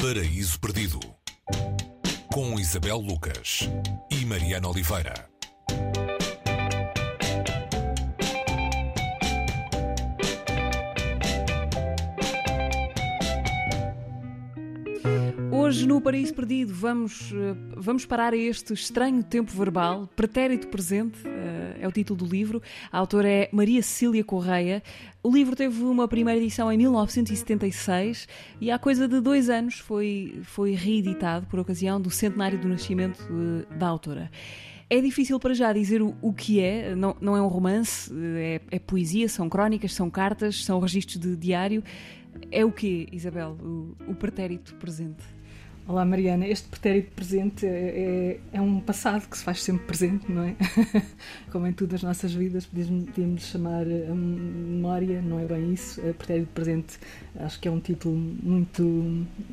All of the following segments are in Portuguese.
Paraíso Perdido com Isabel Lucas e Mariana Oliveira. Hoje no Paraíso Perdido vamos, eh, vamos parar este estranho tempo verbal, pretérito presente, eh, é o título do livro. A autora é Maria Cecília Correia. O livro teve uma primeira edição em 1976 e há coisa de dois anos foi, foi reeditado por ocasião do centenário do nascimento eh, da autora. É difícil para já dizer o, o que é, não, não é um romance, é, é, poesia, são crónicas, são cartas, são registros de diário. É o que, Isabel, o, o pretérito presente? Olá Mariana, este pretérito presente é, é, um passado que se faz sempre presente, não é? Como em todas as nossas vidas, podíamos chamar a memória, não é bem isso. A pretérito presente acho que é um título muito,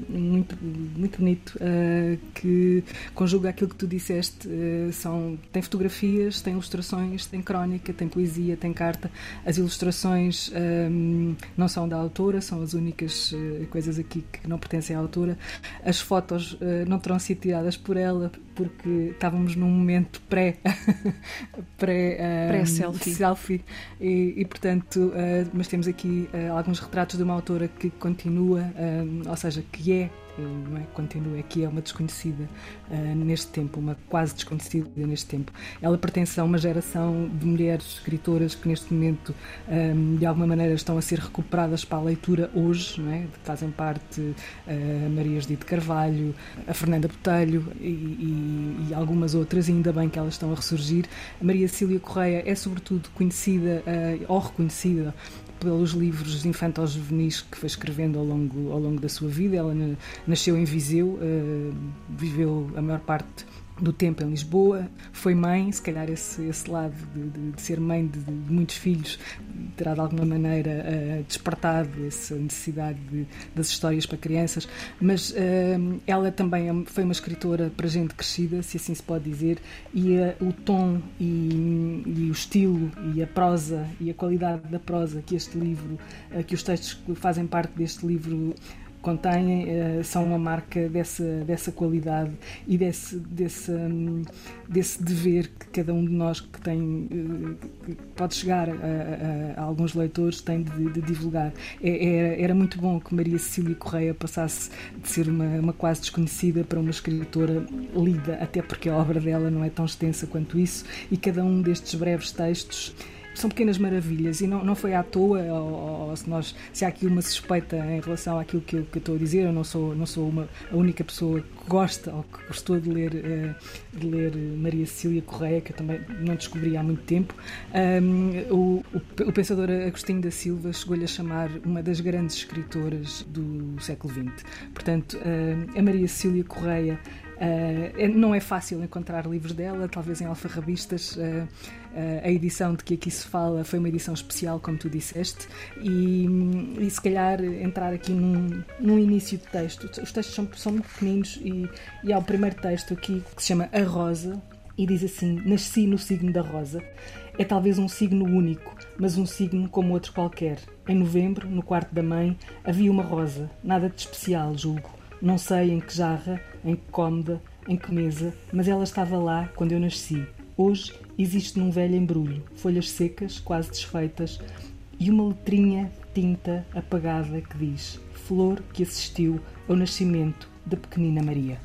muito, muito bonito uh, que conjuga aquilo que tu disseste. Uh, são, tem fotografias, tem ilustrações, tem crónica, tem poesia, tem carta. As ilustrações um, não são da autora, são as únicas uh, coisas aqui que não pertencem à autora. As fotos fotos uh, não terão sido tiradas por ela porque estávamos num momento pré pré, uh, pré selfie, selfie e, e, portanto uh, mas temos aqui alguns retratos de uma autora que continua ou seja que é não é? Continua aqui, é uma desconhecida uh, neste tempo, uma quase desconhecida neste tempo. Ela pertence a uma geração de mulheres escritoras que neste momento, um, de alguma maneira, estão a ser recuperadas para a leitura hoje, não é? Fazem parte uh, a Maria Judite Carvalho, a Fernanda Botelho e, e, e, algumas outras, e ainda bem que elas estão a ressurgir. A Maria Cília Correia é sobretudo conhecida uh, ou reconhecida pelos livros infantos juvenis que foi escrevendo ao longo, ao longo da sua vida. Ela nasceu em Viseu, uh, viveu a maior parte do tempo em Lisboa, foi mãe, se calhar esse, esse lado de, de, de ser mãe de, de, muitos filhos terá de alguma maneira uh, despertado essa necessidade das histórias para crianças, mas uh, ela também é foi uma escritora para gente crescida, se assim se pode dizer, e uh, o tom e, e, o estilo e a prosa e a qualidade da prosa que este livro, que os textos que fazem parte deste livro contêm uh, são uma marca dessa, dessa qualidade e desse, desse, um, desse dever que cada um de nós que tem uh, que pode chegar a, a, a, alguns leitores tem de, de divulgar. É, era, muito bom que Maria Cecília Correia passasse de ser uma, uma quase desconhecida para uma escritora lida, até porque a obra dela não é tão extensa quanto isso, e cada um destes breves textos são pequenas maravilhas e não, não foi à toa, ou, ou, se, nós, se há aqui uma suspeita em relação àquilo que eu, que eu estou a dizer, eu não sou, não sou uma, a única pessoa que gosta ou que gostou de ler, uh, de ler Maria Cecília Correia, que eu também não descobri há muito tempo. Um, o, o, pensador Agostinho da Silva chegou-lhe a chamar uma das grandes escritoras do século XX. Portanto, a Maria Cecília Correia Uh, não é fácil encontrar livros dela, talvez em alfarrabistas. Uh, a edição de que aqui se fala foi uma edição especial, como tu disseste, e, e se calhar entrar aqui num, num, início de texto. Os textos são, são muito pequeninos e, e há o primeiro texto aqui que se chama A Rosa e diz assim: Nasci no signo da rosa. É talvez um signo único, mas um signo como outro qualquer. Em novembro, no quarto da mãe, havia uma rosa, nada de especial, julgo não sei em que jarra, em que cômoda, em que mesa, mas ela estava lá quando eu nasci. Hoje existe num velho embrulho, folhas secas, quase desfeitas, e uma letrinha tinta apagada que diz: Flor que assistiu ao nascimento da pequenina Maria.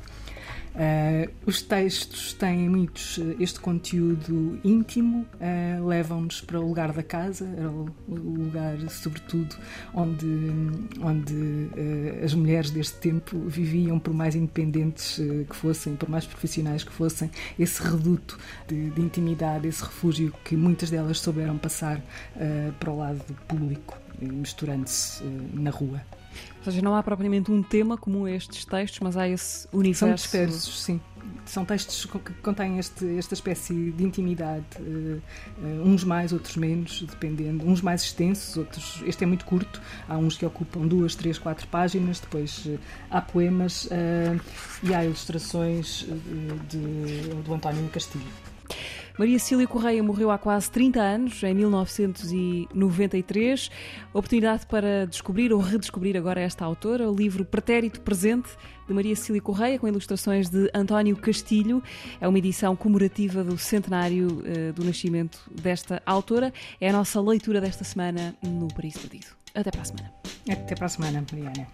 Uh, os textos têm muitos uh, este conteúdo íntimo, uh, levam-nos para o lugar da casa, o, lugar, sobretudo, onde, onde as mulheres deste tempo viviam, por mais independentes que fossem, por mais profissionais que fossem, esse reduto de, de intimidade, esse refúgio que muitas delas souberam passar para o lado público, misturando-se na rua. Ou seja, não há propriamente um tema como estes textos, mas há esse universo. São dispersos, sim. São textos que contêm este, esta espécie de intimidade, uh, uh, uns mais, outros menos, dependendo. Uns mais extensos, outros. Este é muito curto, há uns que ocupam duas, três, quatro páginas, depois uh, há poemas e há ilustrações de, do António Castilho. Maria Cília Correia morreu há quase 30 anos, em 1993. Oportunidade para descobrir ou redescobrir agora esta autora, o livro Pretérito Presente, de Maria Cília Correia, com ilustrações de António Castilho. É uma edição comemorativa do centenário uh, do nascimento desta autora. É a nossa leitura desta semana no Paris Perdido. Até para a semana. Até para a semana, Mariana.